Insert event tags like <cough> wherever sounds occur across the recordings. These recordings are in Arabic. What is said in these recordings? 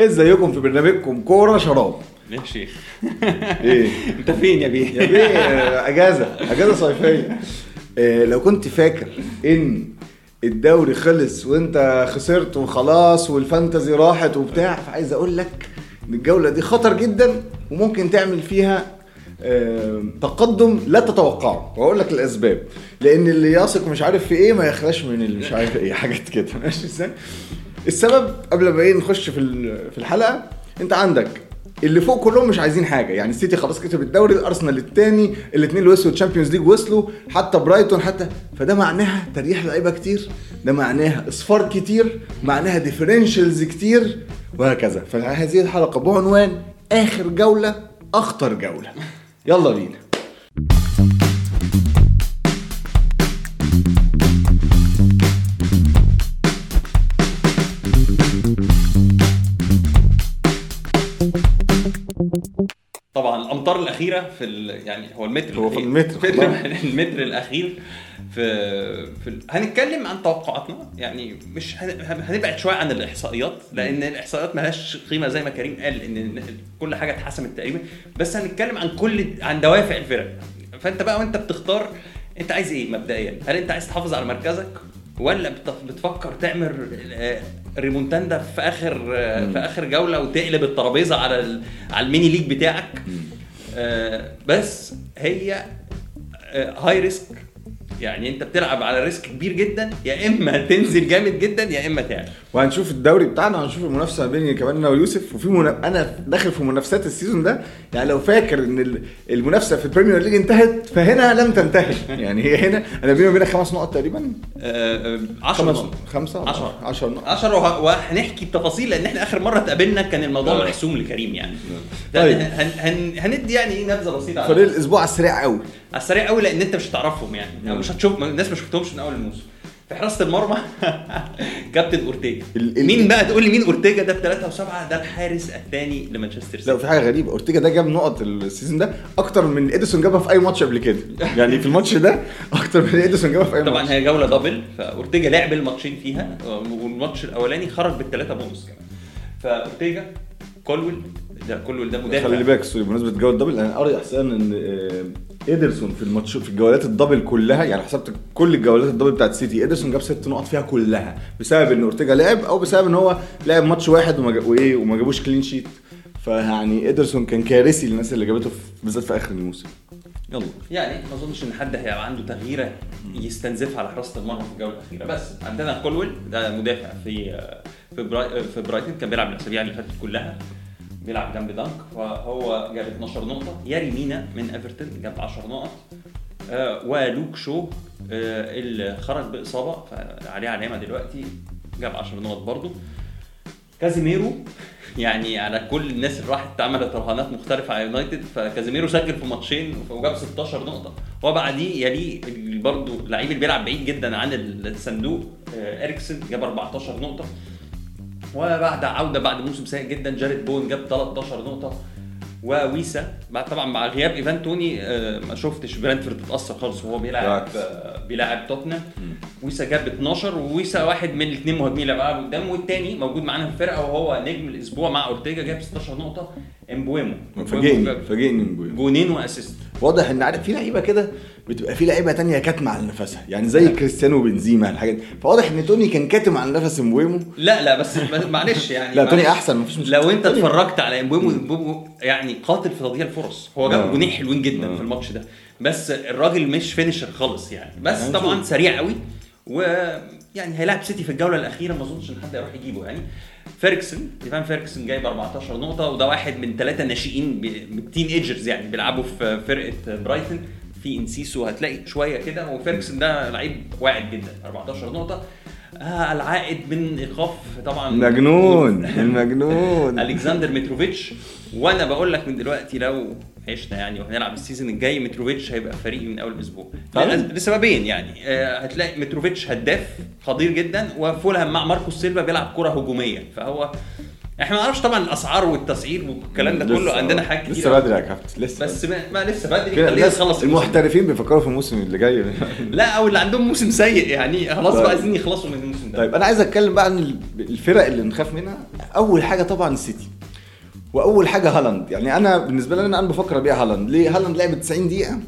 إزيكم في برنامجكم كورة شراب؟ ماشي. <laughs> إيه. أنت فين يا بيه؟ يا بيه أجازة أجازة صيفية. إيه لو كنت فاكر إن الدوري خلص وأنت خسرت وخلاص والفانتزي راحت وبتاع فعايز أقول لك إن الجولة دي خطر جدا وممكن تعمل فيها تقدم لا تتوقعه. وأقول لك الأسباب. لأن اللي يثق مش عارف في إيه ما يخلاش من اللي مش عارف إيه. حاجات كده. ماشي إزاي؟ السبب قبل ما إيه نخش في في الحلقة انت عندك اللي فوق كلهم مش عايزين حاجة. يعني السيتي خلاص كسب الدوري الأرسنال الثاني الاثنين اللي وصلوا ال Champions League وصلوا حتى برايتون حتى. فده معناها تريح لعيبة كتير ده معناها إصفار كتير معناها differentials كتير وهكذا. فهذه الحلقة بعنوان آخر جولة أخطر جولة. يلا بينا. الامطار الأخيرة في ال... يعني هو المتر هو في. المتر، <laughs> في خلاص. المتر الأخير في في ال... هنتكلم عن توقعاتنا. يعني مش هن... هنبعد شوية عن الإحصائيات لأن الإحصائيات ملهاش قيمة زي ما كريم قال إن كل حاجة اتحسمت تقريبا. بس هنتكلم عن كل عن دوافع الفرق. فأنت بقى وأنت بتختار أنت عايز إيه مبدئيا؟ هل أنت عايز تحافظ على مركزك ولا بت- بتفكر تعمل ريمونتاندا في اخر في آخر جولة وتقلب الترابيزة على على ال mini league بتاعك؟ بس هي high risk يعني انت بتلعب على risk كبير جدا يا إما تنزل جامد جدا يا إما تعمل وهنشوف الدوري بتاعنا وهنشوف المنافسة ما بيني كمان أنا ويوسف. وفي منا... أنا داخل في منافسات ال season ده يعني لو فاكر إن ال- المنافسة في ال Premier League انتهت فهنا لم تنتهي. <laughs> يعني هي هنا أنا بيني وبينك خمس نقط تقريبا. 10 خمس نقط. خمسة 10 10 نقط. 10 وه- وهنحكي بتفاصيل لأن إحنا آخر مرة اتقابلنا كان الموضوع آه. محسوم لكريم يعني. طيب. هن هن هندي يعني إيه نبذة بسيطة على- فريق الأسبوع السريع قوي على السريع قوي لأن انت مش هتعرفهم يعني. يعني مش هتشوف الناس ما شفتهمش من أول الموسم. في حراسة المرمى <laughs> كابتن أورتيجا. مين بقى؟ تقول لي مين أورتيجا؟ ده بثلاثة وسبعة ده الحارس الثاني لمانشستر سيتي وفي حاجة غريبة أورتيجا ده جاب نقط ال season ده أكتر من إيدرسون جابها في أي ماتش قبل كده. <laughs> يعني في الماتش ده أكتر من إيدرسون جابها في أي طبعا ماتش. هي جولة double فأورتيجا لعب الماتشين فيها والماتش الأولاني خرج بالثلاثه بونص كمان. فأورتيجا كولويل ده كولويل ده مدافع. خلي بالك sorry بمناسبة الجوله ال double أنا قاري احصائيا إن آه، إيدرسون في الماتش في الجولات ال double كلها يعني حسبت كل الجولات ال double بتاعت سيتي إيدرسون جاب ست نقط فيها كلها بسبب إن أورتيجا لعب أو بسبب إن هو لعب ماتش واحد وما وإيه وما جابوش clean sheet فيعني إيدرسون كان كارثي للناس اللي جابته بالذات في آخر الموسم. يلا. يعني ما أظنش إن حد هيبقى عنده تغييرة يستنزفها على حراسة المرمى في الجولة الأخيرة. بس عندنا كولويل ده مدافع في في براي في برايتون كان بيلعب الأسابيع اللي فاتت كلها. بيلعب جنب دانك فهو جاب 12 نقطة. ياري مينا من إيفرتون جاب 10 نقط. آه ولوك شو آه اللي خرج بإصابة فعليه علامة دلوقتي جاب 10 نقط برضه. كازيميرو <laughs> يعني على كل الناس اللي راحت عملت رهانات مختلفة على يونايتد فكازيميرو سجل في ماتشين وجاب 16 نقطة. وبعديه يليه برضه لعيب اللي بيلعب بعيد جدا عن الصندوق آه، إريكسن جاب 14 نقطة. وبعد عودة بعد موسم سيء جدا جارود بوين جاب 13 نقطة. وويسا بعد طبعا مع غياب إيفان توني آه، ما شفتش برينتفورد اتاثر خالص وهو بيلعب. آه، بيلعب توتنهام. ويسا جاب 12 وويسا واحد من الاثنين مهاجمين اللي بقى قدام. والتاني موجود معانا في الفرقة وهو نجم الأسبوع مع أورتيجا جاب 16 نقطة. إمبويمو. فاجئني فاجئني مبويمو. جونين و assist. واضح إن عارف في لعيبة كده بتبقى في لعيبة تانية كاتمة على نفسها يعني زي كريستيانو وبنزيما الحاجات دي. فواضح إن توني كان كاتم على نفس مبويمو لا لا بس معلش يعني لا، توني. أحسن، مفيش مشكلة. لو أنت اتفرجت على امبويمو امبويمو يعني قاتل في تضييع الفرص هو جاب آه. جونين حلوين جدا آه. في الماتش ده بس الراجل مش finisher خالص يعني بس يعني طبعا. سريع قوي ويعني هيلاعب سيتي في الجولة الأخيرة ما أظنش إن حد هيروح يجيبه يعني فيركسون إيفان فيركسون جايب 14 نقطة وده واحد من ثلاثة ناشئين teenagers يعني بيلعبوا في فرقة برايتون في إنسيسو هتلاقي شوية كده وفيركسون ده لعيب واعد جدا 14 نقطة. آه العائد من إيقاف طبعا المجنون المجنون. <laughs> ألكسندر متروفيتش وأنا بقول لك من دلوقتي لو عشنا يعني وهنلعب ال season الجاي متروفيتش هيبقى فريقي من أول أسبوع. لسببين يعني. آه، هتلاقي متروفيتش هداف خطير جدا وفولهام مع ماركوس سيلفا بيلعب كرة هجومية. فهو إحنا ما نعرفش طبعا الأسعار والتسعير والكلام ده كله عندنا حاجات كتير لسه بدري يا كابتن لسه بس ما, ما لسه بدري خلينا نخلص. المحترفين بيفكروا في الموسم اللي جاي. لا أو اللي عندهم موسم سيء يعني خلاص طيب. بقى عايزين يخلصوا من الموسم ده. طيب أنا عايز أتكلم بقى عن الفرق اللي نخاف منها. أول حاجة طبعا السيتي وأول حاجة هالاند. يعني أنا بالنسبة لي أنا أنا بفكر أبيع هالاند. ليه؟ هالاند لعب 90 دقيقة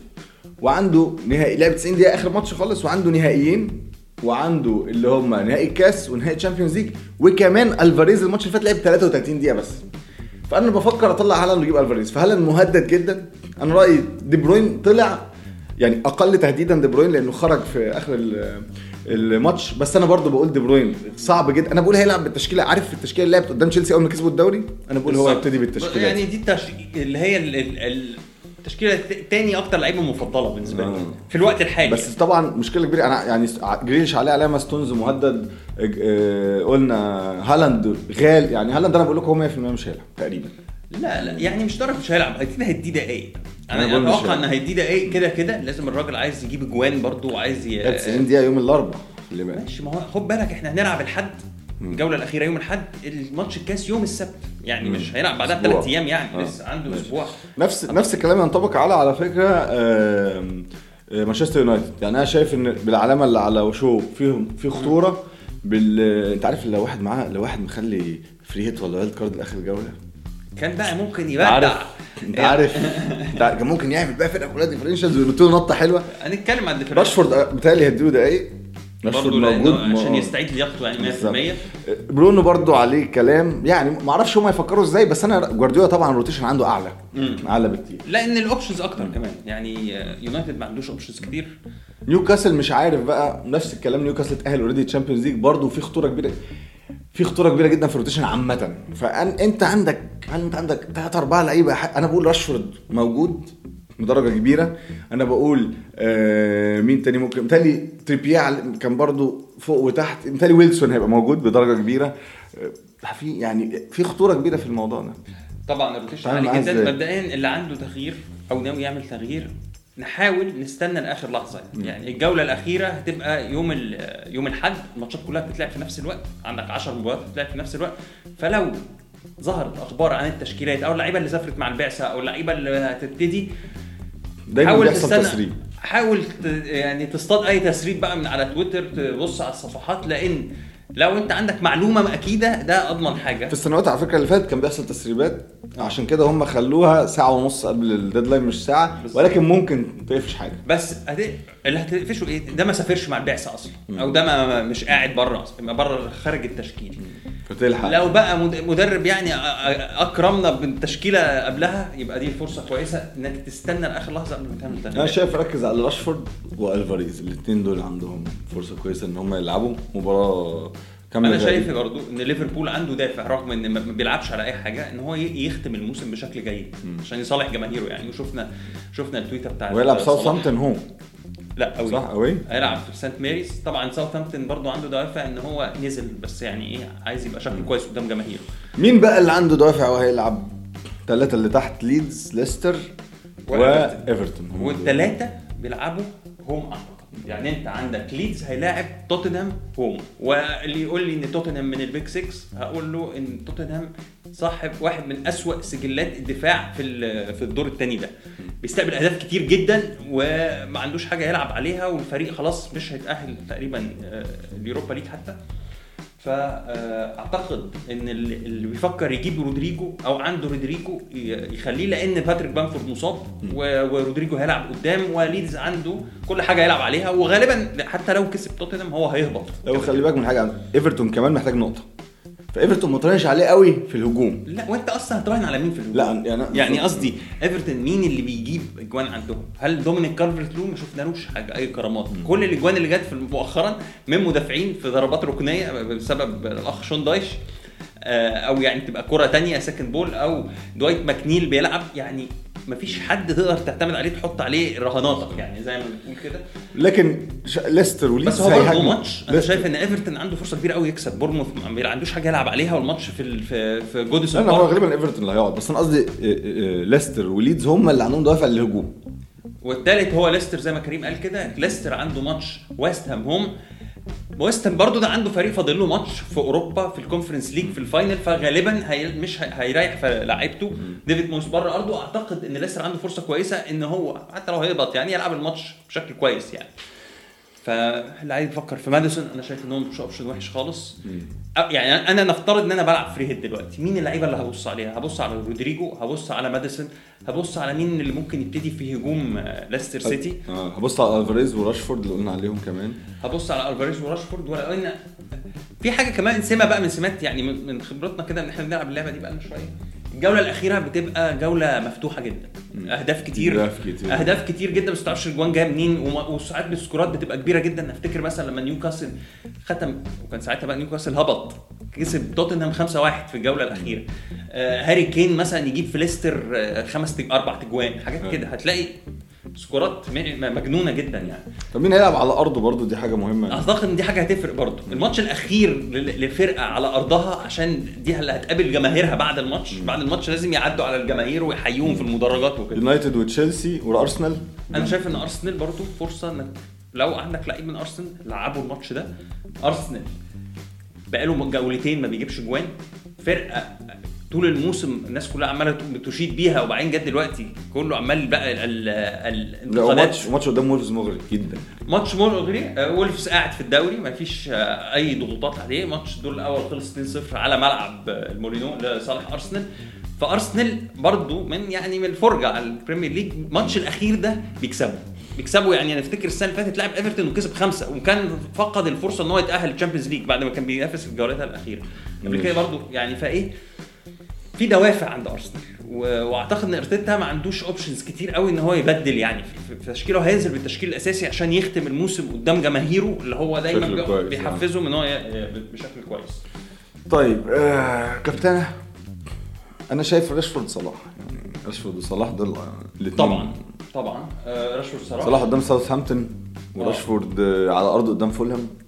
وعنده نهائي لعب 90 دقيقة آخر ماتش خالص وعنده نهائيين. وعنده اللي هم نهائي الكاس ونهائي ال Champions League وكمان ألفاريز الماتش اللي فات لعب 33 دقيقة بس. فأنا بفكر أطلع هالاند واجيب ألفاريز. فهالاند مهدد جدا؟ أنا رأيي دي بروين طلع يعني أقل تهديدا دي بروين لأنه خرج في آخر ال- الماتش. بس أنا برضو بقول دي بروين صعب جدا. أنا بقول هيلعب بالتشكيلة. عارف التشكيلة اللي لعبت قدام تشيلسي أول ما كسبوا الدوري؟ أنا بقول هو. هيبتدي بالتشكيلة. يعني دي التش... اللي هي ال... ال... ال... التشكيلة الت- تاني أكتر لعيبة مفضلة بالنسبة لي. في الوقت الحالي بس طبعا مشكلة كبيرة أنا يعني جريليش عليه علامه ستونز مهدد آه، قلنا هالاند غال يعني هالاند أنا بقول لكم هو 100% مش هيلعب تقريبا لا لا يعني مش درجه مش هيلعب أكيد هيديه دقايق أنا أتوقع. إن هيديه دقايق كده كده لازم الراجل عايز يجيب أجوان برضه وعايز ي... لعب 90 دقيقه يوم الأربعاء ماشي ما هو خد بالك إحنا هنلعب الحد الجولة الأخيرة يوم الحد الماتش الكاس يوم السبت. يعني مش هيلعب بعدها. بثلاث أيام يعني آه. لسه عنده. أسبوع. نفس نفس الكلام ينطبق على على فكرة آه، مانشستر يونايتد. يعني أنا شايف إن بالعلامة اللي على وشو فيهم في خطورة بال أنت عارف لو واحد معاه لو واحد مخلي free hit ولا wildcard لآخر جوله كان بقى ممكن يبدع. عارف. أنت عارف. <laughs> أنت عارف- كان ممكن يعمل بقى فرقة كلها differentials وينط له نطه حلوة. هنتكلم عن ال differentials راشفورد آه، بيتهيألي هيديله دقايق. برضه موجود عشان يستعيد لياقته يعني 100% بالظبط. برونو برضو عليه كلام. يعني ما أعرفش هم يفكروا إزاي بس أنا جوارديولا طبعا ال rotation عنده أعلى مم. أعلى بكتير. لأن ال options أكتر كمان. يعني يونايتد ما عندوش options كتير. نيوكاسل مش عارف بقى نفس الكلام. نيوكاسل اتاهل already Champions League برضه في خطورة كبيرة في خطورة كبيرة جدا في ال rotation عامة. فانت عندك هل أنت عندك ثلاث أربع لعيبة أنا بقول راشفورد موجود. بدرجة كبيرة. أنا بقول آه مين تاني ممكن؟ متهيألي تريبيير كان برضه فوق وتحت. متهيألي ويلسون هيبقى موجود بدرجة كبيرة. آه، في يعني في خطورة كبيرة في الموضوع ده. طبعا ال rotation عالي جدا؟ مبدئيا اللي عنده تغيير أو ناوي يعمل تغيير نحاول نستنى لآخر لحظة. يعني الجولة الأخيرة هتبقى يوم يوم الاحد الماتشات كلها بتتلعب في نفس الوقت. عندك 10 مباريات بتتلعب في نفس الوقت. فلو ظهرت أخبار عن التشكيلات أو اللعيبة اللي سافرت مع البعثة أو اللعيبة اللي هتبتدي دايما حاول بيحصل تستنى. تسريب. حاول ت... يعني تصطاد أي تسريب بقى من على تويتر تبص على الصفحات لأن لو أنت عندك معلومة أكيدة ده أضمن حاجة. في السنوات على فكرة اللي فاتت كان بيحصل تسريبات. عشان كده هم خلوها ساعة ونص قبل الديدلاين مش ساعة. ولكن ممكن تقفش حاجة. بس هت... اللي هتقفشه إيه؟ ده ما سافرش مع البعثه أصلا. أو ده ما مش قاعد بره أصلا بره خارج التشكيل. فتلحق لو بقى مد- مدرب يعني أكرمنا بالتشكيلة قبلها يبقى دي فرصة كويسة إنك تستنى لآخر لحظة قبل ما تعمل أنا شايف ركز على راشفورد وألفاريز. الاثنين دول عندهم فرصة كويسة إن هم يلعبوا مباراة كاملة أنا شايف. برضو إن ليفربول عنده دافع رغم إن ما بيلعبش على أي حاجة إن هو يختم الموسم بشكل جيد عشان يصالح جماهيره. يعني وشفنا شفنا ال tweet ـه بتاعت ويلعب صلاح. ساوثهامبتون home لا قوي. صح قوي هيلعب في سانت ماريز طبعا ساوثهامبتون برضو عنده دوافع إن هو نزل بس يعني إيه عايز يبقى شكله كويس قدام جماهيره. مين بقى اللي عنده دوافع وهيلعب؟ ثلاثة اللي تحت ليدز ليستر. وإيفرتون. والثلاثه بيلعبوا home اعتقد يعني أنت عندك ليدز هيلاعب توتنهام home. واللي يقول لي إن توتنهام من ال big 6 هقول له إن توتنهام صاحب واحد من أسوأ سجلات الدفاع في في الدور الثاني ده. بيستقبل أهداف كتير جدا وما عندوش حاجة يلعب عليها والفريق خلاص مش هيتأهل تقريبا آه، ال Europa League حتى. فاعتقد إن اللي بيفكر يجيب رودريجو أو عنده رودريجو يخليه لأن باتريك بامفورد مصاب ورودريجو هيلعب قدام وليدز عنده كل حاجة يلعب عليها. وغالبا حتى لو كسب توتنهام هو هيهبط. لو خلي بالك من حاجة إيفرتون كمان محتاج نقطة. فإيفرتون ما طلعش عليه قوي في الهجوم. لا وأنت أصلا هتراهن على مين في الهجوم؟ لا يعني يعني قصدي إيفرتون مين اللي بيجيب أجوان عندهم؟ هل دومينيك كالفرت لوين ما شفنالوش حاجة أي كرامات، كل الأجوان اللي جت في مؤخرا من مدافعين في ضربات ركنية بسبب الأخ شون دايش آه، أو يعني تبقى كرة تانية second ball أو دوايت ماكنيل بيلعب. يعني مفيش حد تقدر تعتمد عليه تحط عليه رهاناتك يعني زي ما بتقول كده لكن ش... ليستر وليدز بس هو برضه. ماتش أنا. شايف إن إيفرتون عنده فرصة كبيرة قوي يكسب بورنموث ما عندوش حاجة يلعب عليها والماتش في ال- في في جوديسون لا هو. غالبا إيفرتون اللي هيقعد بس أنا قصدي آه، آه، ليستر وليدز هم اللي عندهم دوافع للهجوم والثالث هو ليستر زي ما كريم قال كده ليستر عنده ماتش ويست هام home ويست هام برضه ده عنده فريق فاضل له ماتش في أوروبا في ال Conference League في ال final فغالبا هي مش هي- هيريح في لعيبته. ديفيد مويس بره أرضه أعتقد إن ليستر عنده فرصة كويسة إن هو حتى لو هيهبط يعني يلعب الماتش بشكل كويس يعني. فاللي عايز يفكر في ماديسون أنا شايف ان هو مش option وحش خالص. يعني أنا نفترض إن أنا بلعب free hit دلوقتي. مين اللعيبة اللي هبص عليها؟ هبص على رودريجو هبص على ماديسون هبص على مين اللي ممكن يبتدي في هجوم آه، ليستر سيتي. آه هبص على ألفاريز وراشفورد اللي قلنا عليهم كمان. هبص على ألفاريز وراشفورد. ولأن في حاجة كمان سمة بقى من سمات يعني من من خبرتنا كده إن إحنا بنلعب اللعبة دي بقى لنا شوية. الجولة الأخيرة بتبقى جولة مفتوحة جدا. أهداف كتير. أهداف كتير. أهداف كتير جدا بس ما تعرفش الأجوان جاية منين وساعات ال scores ـات بتبقى كبيرة جدا. أفتكر مثلا لما نيوكاسل ختم وكان ساعتها بقى نيوكاسل هبط كسب توتنهام 5-1 في الجولة الأخيرة. آه هاري كين مثلا يجيب في ليستر آه خمس تج... أربع تجوان حاجات كده. هتلاقي scores ـات مجنونة جدا يعني. طب مين هيلعب على أرضه برضه؟ دي حاجة مهمة أعتقد إن دي حاجة هتفرق برضه. الماتش الأخير لفرقة على أرضها عشان دي اللي هتقابل جماهيرها بعد الماتش. بعد الماتش لازم يعدوا على الجماهير ويحيوهم في المدرجات وكده. يونايتد وتشيلسي والأرسنال. أنا شايف إن أرسنال برضه فرصة إنك لو عندك لعيب من أرسنال لعبوا الماتش ده. أرسنال بقاله جولتين ما بيجيبش أجوان. فرقة طول الموسم الناس كلها عمالة بتشيد بيها وبعدين جت دلوقتي كله عمال بقى ال ال الانتقادات. وماتش ماتش قدام وولفز مغري جدا. ماتش مغري وولفز قاعد في الدوري ما فيش أي ضغوطات عليه. ماتش الدور الأول خلص 2-0 على ملعب المولينو لصالح أرسنال. فأرسنال برضو من يعني من الفرجة على ال Premier League الماتش الأخير ده بيكسبوا بيكسبوا يعني أنا أفتكر السنة اللي فاتت لعب إيفرتون وكسب خمسة وكان فقد الفرصة إن هو يتأهل ال Champions League بعد ما كان بينافس في الجولات الأخيرة. قبل كده برضو يعني فإيه في دوافع عند أرسنال. وأعتقد إن أرتيتا ما عندوش options كتير قوي إن هو يبدل يعني. في- في في تشكيله هينزل بالتشكيل الأساسي عشان يختم الموسم قدام جماهيره اللي هو دايما بيحفزهم إن هو بشكل كويس. طيب آه كابتنة أنا شايف راشفورد صلاح. يعني راشفورد وصلاح دول الاثنين طبعا طبعا. آه راشفورد صلاح. صلاح قدام ساوثهامبتون وراشفورد آه على ارضه قدام فولهام. آه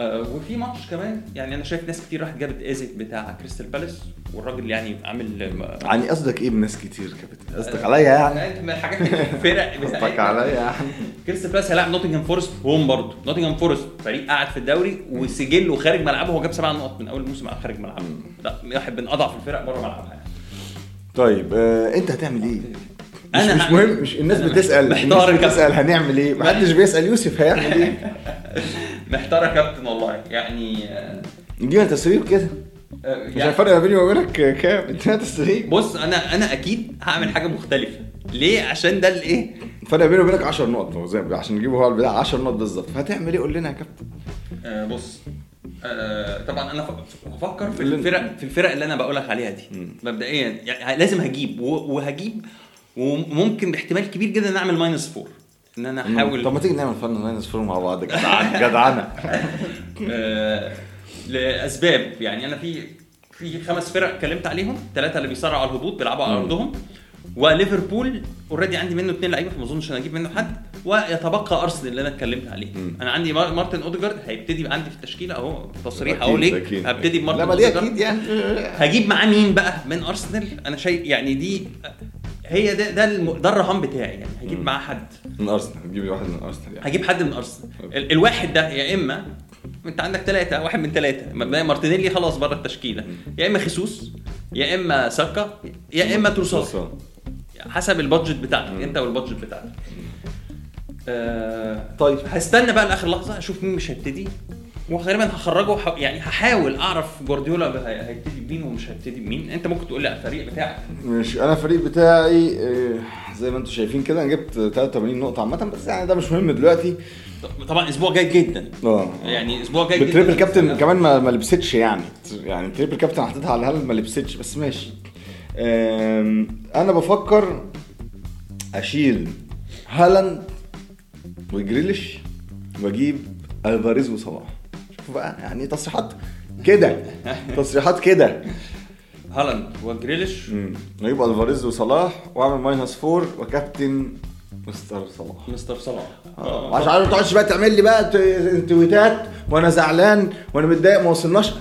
وفي ماتش كمان يعني أنا شايف ناس كتير راحت جابت إيزي بتاع كريستال بالاس والراجل يعني عامل آه، يعني قصدك إيه بناس كتير كابتن قصدك عليا يعني انت من الحاجات الفرق <laughs> قصدك عليا يعني كريستال بالاس هيلاعب نوتنجهام فورست home برضه نوتنجهام فورست فريق قاعد في الدوري وسجله خارج ملعبه هو جاب سبع نقط من أول الموسم خارج ملعبه لا واحد من أضعف الفرق بره ملعبها يعني طيب آه أنت هتعمل إيه؟ مش, أنا مش هعمل- مهم مش الناس بتسأل محتار. بتسأل هنعمل إيه؟ محدش بيسأل يوسف هيعمل إيه؟ <laughs> محتار يا كابتن والله. يعني آه، ادينا تسريب كده. آه، مش يعني الفرق ما بيني وما بينك كام؟ ادينا تسريب. بص أنا أنا أكيد هعمل حاجة مختلفة. ليه؟ عشان ده الايه الفرق بيني وبينك 10 نقط هو زي عشان نجيبه هو البتاع 10 نقط بالظبط. فهتعمل إيه؟ قول لنا يا كابتن. آه بص آه طبعا أنا هفكر في الفرق في الفرق اللي أنا بقول لك عليها دي. مبدئيا يعني لازم هجيب وهجيب وممكن باحتمال كبير جدا أعمل minus four إن أنا احاول طب ما تيجي نعمل فن minus four مع بعض جدعان جدعانة <laughs> آه، لأسباب يعني أنا في في خمس فرق اتكلمت عليهم ثلاثة اللي بيصارعوا على الهبوط بيلعبوا على. أرضهم وليفربول already عندي منه اثنين لعيبة فما أظنش أنا أجيب منه حد ويتبقى أرسنال اللي أنا اتكلمت عليه. أنا عندي مار- مارتن أوديجارد هيبتدي عندي في التشكيلة أهو تصريح أهو ليك. هبتدي بمارتن لا ما دي. أكيد يعني هجيب معاه مين بقى من أرسنال أنا شايف يعني دي هي ده ده ده الرهان بتاعي يعني. هجيب. معاه حد. من أرسنال. تجيب واحد من أرسنال يعني. هجيب حد من أرسنال. الواحد ده يا إما أنت عندك ثلاثة واحد من ثلاثة مارتينيلي خلاص بره التشكيلة. يا إما خيسوس يا إما ساكا يا إما تروسار. حسب البادجت بتاعتك. أنت والبادجت بتاعتك. آه طيب هستنى بقى لآخر لحظة أشوف مين مش هيبتدي. وغالبا هخرجه وح... يعني هحاول أعرف جوارديولا هي- هيبتدي بمين ومش هيبتدي بمين. أنت ممكن تقول لي الفريق بتاعك. مش أنا الفريق بتاعي آه، زي ما أنتم شايفين كده أنا جبت 83 نقطة عامة بس يعني ده مش مهم دلوقتي. طبعا أسبوع جيد جدا. آه. يعني أسبوع جيد جدا. كابتن كمان ما ما لبستش يعني. يعني ال triple captain حطيتها على الهل ما لبستش بس ماشي. أنا بفكر أشيل هالاند وجريليش وأجيب ألفاريز وصلاح. بقى يعني تصريحات كده تصريحات كده. هالاند وجريليش مم. أجيب ألفاريز وصلاح وأعمل minus four وكابتن مستر صلاح. مستر صلاح. آه، عشان ما تقعدش بقى تعمل لي بقى تويتات وأنا زعلان وأنا متضايق ما وصلناش.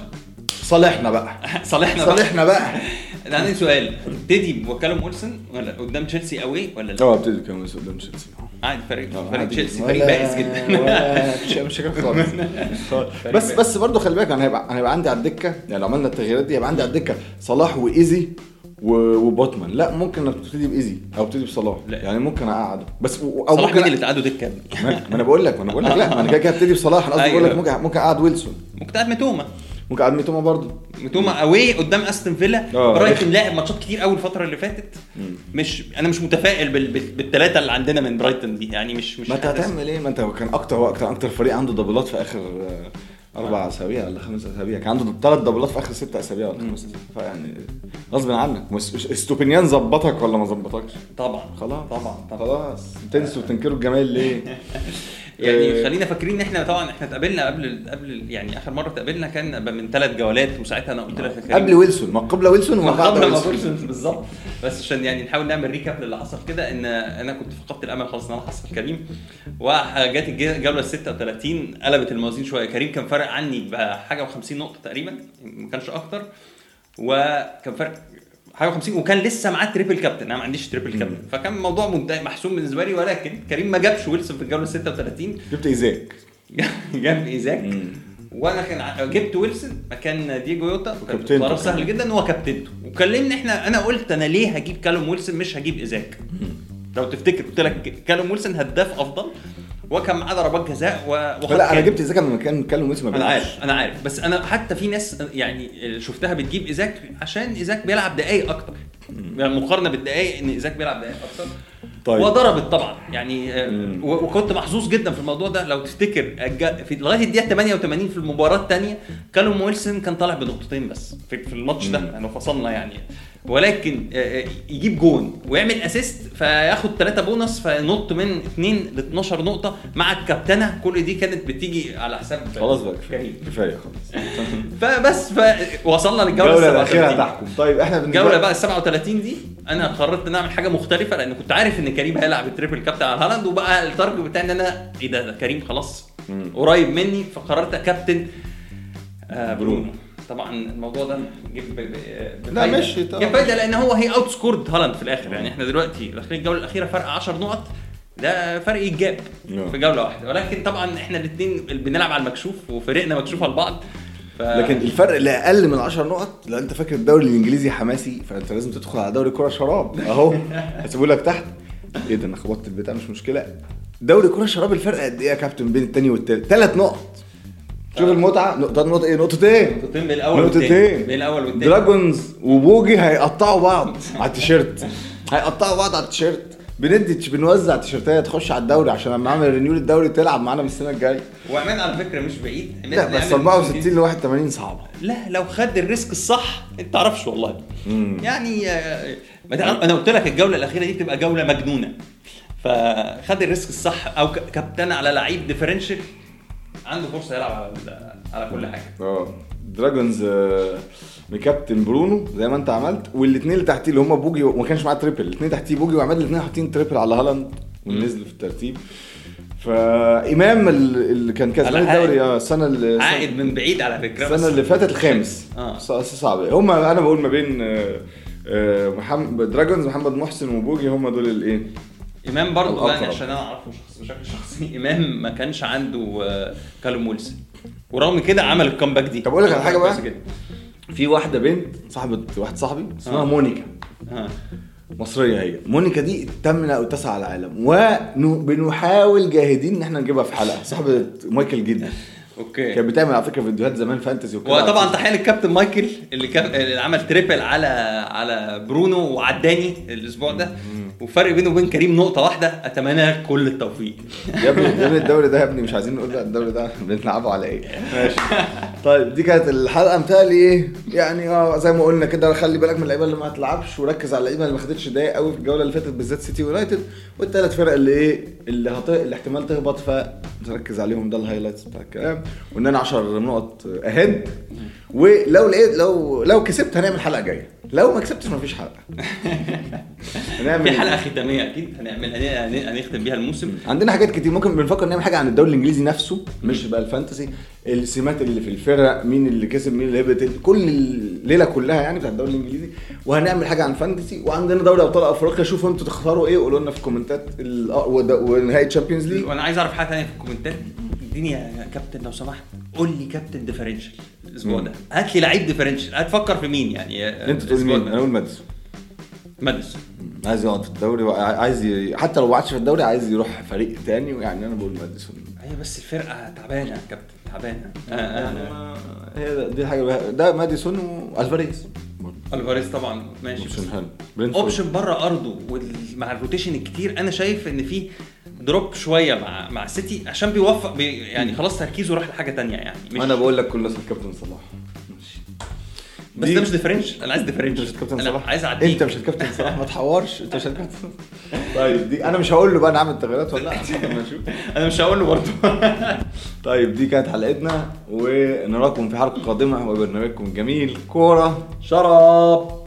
صالحنا بقى. <laughs> صالحنا بقى. صالحنا بقى. أنا عندي سؤال تبتدي بوكالم اولسن ولا قدام تشيلسي أوي ولا لا؟ آه ابتدي كمان قدام تشيلسي عادي فريق آه، فريق عادي تشيلسي. فريق بائس جدا مش خالص. فريق <laughs> بس. بس برضه خلي بالك أنا هيبقى أنا هيبقى عندي على الدكة يعني لو عملنا التغييرات دي هيبقى عندي على الدكة صلاح وإيزي و- وبوتمان لا ممكن انك تبتدي بإيزي أو تبتدي بصلاح لا. يعني ممكن أقعده بس و- أو صلاح ممكن اللي تقعدوا دكة ما ما أنا بقول لك ما أنا بقول لك لا ما أنا كده كده هبتدي بصلاح أنا قصدي أيوة. بقول لك ممكن ممكن أقعد ويلسون ممكن تقعد متوما ممكن اقعد ميتوما برضه. متوما away قدام استون فيلا آه. برايتون لعب ماتشات كتير قوي الفترة اللي فاتت. مش أنا مش متفائل بال... بال... بالثلاثه اللي عندنا من برايتون دي. يعني مش مش ما أنت هتعمل إيه؟ ما أنت كان أكتر وقت أكتر فريق عنده دبلات في آخر آه، أربع أسابيع ولا خمس أسابيع. كان عنده ثلاث دبلات في آخر ست أسابيع ولا خمس أسابيع. فيعني غصب عنك. استوبينيان ظبطك ولا ما ظبطكش؟ طبعا. خلاص. طبعا طبعا. خلاص. تنسوا وتنكروا الجمال ليه؟ <laughs> يعني آه، خلينا فاكرين ان إحنا طبعا إحنا اتقابلنا قبل قبل يعني آخر مرة اتقابلنا كان من ثلاث جولات وساعتها أنا قلت لك كريم. قبل ويلسون ما قبل ويلسون وما بعد ويلسون. بالظبط. بس عشان يعني نحاول نعمل recap للي حصل كده إن أنا كنت فقدت الأمل خلاص إن أنا حصل كريم. وجات الجوله ال 36 قلبت الموازين شوية. كريم كان فارق عني بحاجة و50 نقطة تقريبا ما كانش أكتر. وكان فرق حاجة 50 وكان لسه معاه triple captain أنا ما عنديش triple captain فكان الموضوع منتهي محسوم بالنسبة لي ولكن كريم ما جابش ويلسون في الجولة ال 36 جبت إيزاك. <laughs> جاب إيزاك. وأنا كان جبت ويلسون مكان دييجو يوتا. كان وكابتنته قرار. سهل جدا هو كابتنته وكلمني إحنا أنا قلت أنا ليه هجيب كالوم ويلسون مش هجيب إيزاك. لو تفتكر قلت لك كالوم ويلسون هداف أفضل. وكان معاه ضربات جزاء و... وخد لا أنا. جبت ايزاك لما كان بيتكلم ويلسون ما أنا. عارف أنا عارف بس أنا حتى في ناس يعني شفتها بتجيب ايزاك عشان ايزاك بيلعب دقايق أكتر يعني مقارنة بالدقايق إن ايزاك بيلعب دقايق أكتر طيب. وضربت طبعا يعني آه، وكنت محظوظ جدا في الموضوع ده لو تفتكر الج- في لغاية الدقيقة 88 في المباراة الثانية كالوم ويلسون كان طالع بنقطتين بس في, في الماتش ده مم. يعني فصلنا يعني ولكن آه، آه، يجيب جون ويعمل assist فياخد 3 بونص فينط من 2 ل 12 نقطة مع الكابتنة. كل دي كانت بتيجي على حساب خلاص بقى كريم. كفاية خلاص. <laughs> فبس فوصلنا للجولة الجولة الأخيرة 37 هتحكم. طيب إحنا الجولة بقى ال 37 دي أنا قررت إن أعمل حاجة مختلفة لأن كنت عارف إن كريم هيلعب ال triple captain على هالاند وبقى ال target بتاعي إن أنا إيه ده, ده كريم خلاص. قريب مني فقررت أكابتن آه برونو. طبعا الموضوع ده جيب ب- ب- لا،. مشي طبعا. جيب فايده لأن هو he outscored هالاند في الآخر. يعني إحنا دلوقتي داخلين الجولة الأخيرة فرق 10 نقط ده فرق يتجاب نعم. في جولة واحدة. ولكن طبعا إحنا الاثنين بنلعب على المكشوف وفريقنا مكشوف على بعض ف... لكن الفرق اللي أقل من 10 نقط لو أنت فاكر الدوري الإنجليزي حماسي؟ فأنت لازم تدخل على دوري كرة شراب. أهو هسيبه لك تحت. إيه ده أنا خبطت البتاع مش مشكلة. دوري كرة شراب الفرق قد إيه يا كابتن بين التاني والتالت؟ ثلاث نقط. شوف المتعة. نقطه نقطة إيه؟ نقطتين. نقطتين بين الأول نقطتين. بين الأول والتاني. دراجونز وبوجي هيقطعوا بعض على التيشيرت. هيقطعوا بعض على التيشيرت. بندي بنوزع تيشيرتات تخش على الدوري عشان لما اعمل renew للدوري تلعب معانا من السنة الجاية. وعمان على فكرة مش بعيد. لا بس نعمل 64 موسم ل 81 صعبة. لا لو خد ال risk الصح أنت تعرفش والله. مم. يعني آه، أنا قلت لك الجولة الأخيرة دي بتبقى جولة مجنونة. فخد ال risk الصح أو كابتن على لعيب differential عنده فرصة يلعب على على كل حاجة. آه. دراجونز آه، مكابتن برونو زي ما انت عملت والاثنين اللي تحتيه اللي هم بوجي وما كانش معاه triple الاثنين تحتيه بوجي وعماد الاثنين حاطين triple على هالاند ونزلوا في الترتيب. فامام ال- اللي كان كسبان الدوري آه السنة اللي عائد من بعيد على فكرة السنة اللي فاتت الخامس. آه. صعب. هم أنا بقول ما بين آه، آه، محمد دراجونز محمد محسن وبوجي هم دول الايه إمام برضه الأقرب. عشان أنا أعرفه بشكل شخصي. إمام ما كانش عنده آه، كالوم ويلسون ورغم كده عمل ال comeback دي. طب أقول لك على حاجة بقى؟ في واحدة بنت صاحبة واحد صاحبي اسمها آه. مونيكا. ها مصرية هي. مونيكا دي الثامنه أو التاسعه على العالم. وبنحاول جاهدين إن إحنا نجيبها في حلقة. صاحبة مايكل جدا. <laughs> أوكي. كانت بتعمل على فكرة فيديوهات زمان fantasy وكده. وطبعا تحية للكابتن مايكل اللي كان اللي عمل triple على على برونو وعداني الأسبوع ده. وفرق بينه وبين كريم نقطة واحدة أتمنى كل التوفيق. يا ابني يا ابني الدوري ده يا ابني مش عايزين نقول بقى الدوري ده بنلعبه على إيه. ماشي. طيب دي كانت الحلقة متهيألي إيه يعني آه زي ما قلنا كده خلي بالك من اللعيبة اللي ما هتلعبش وركز على اللعيبة اللي ما خدتش دقايق قوي في الجولة اللي فاتت بالذات سيتي ويونايتد والثلاث فرق اللي إيه اللي هت... اللي احتمال تهبط فتركز عليهم. ده ال highlights بتاع الكلام. وان أنا 10 نقط اهد ولو لقيت لو لو كسبت هنعمل حلقة جاية. لو ما كسبتش مفيش حلقة. <laughs> في حلقة ختامية أكيد. هنعملها هن- هنختم بيها الموسم. عندنا حاجات كتير. ممكن بنفكر نعمل حاجة عن الدوري الإنجليزي نفسه مش بقى ال fantasy. السمات اللي في الفرق مين اللي كسب مين اللي هبط كل الليلة كلها يعني بتاع الدوري الإنجليزي. وهنعمل حاجة عن ال fantasy وعندنا دوري أبطال أفريقيا. شوفوا أنتوا تختاروا إيه قولوا لنا في ال comments ونهائي تشامبيونز ليج وأنا عايز أعرف حاجة ثانية في ال comments. اديني يا كابتن لو سمحت. قول لي كابتن differential الأسبوع. ده. هات لي لعيب differential هتفكر في مين يعني؟ انت تقول مين. أنا أقول ماديسون. ماديسون. عايز يقعد في الدوري عايز ي... حتى لو ما قعدش في الدوري عايز يروح فريق تاني يعني أنا بقول ماديسون. هي بس الفرقة تعبانة يا كابتن تعبانة. آه، آه. هي ده- دي الحاجة بقى- ده ماديسون وألفاريز. ألفاريز طبعا ماشي. option حلو. option بره أرضه ومع ال rotation الكتير أنا شايف إن في drop شوية مع مع سيتي عشان بيوفق بي يعني خلاص تركيزه راح لحاجة تانية يعني. مش أنا بقول لك كل اسم كابتن صلاح. بس ده مش differential أنا عايز differential مش الكابتن أنا صلاح؟ عايز اعديك أنت مش الكابتن صلاح؟ ما تحورش. أنت مش الكابتن <laughs> طيب دي أنا مش هقول له بقى نعمل تغييرات ولا لأ. <laughs> أنا مش هقول له. برضه. <laughs> طيب دي كانت حلقتنا ونراكم في حلقة قادمة. وبرنامجكم الجميل كورة شراب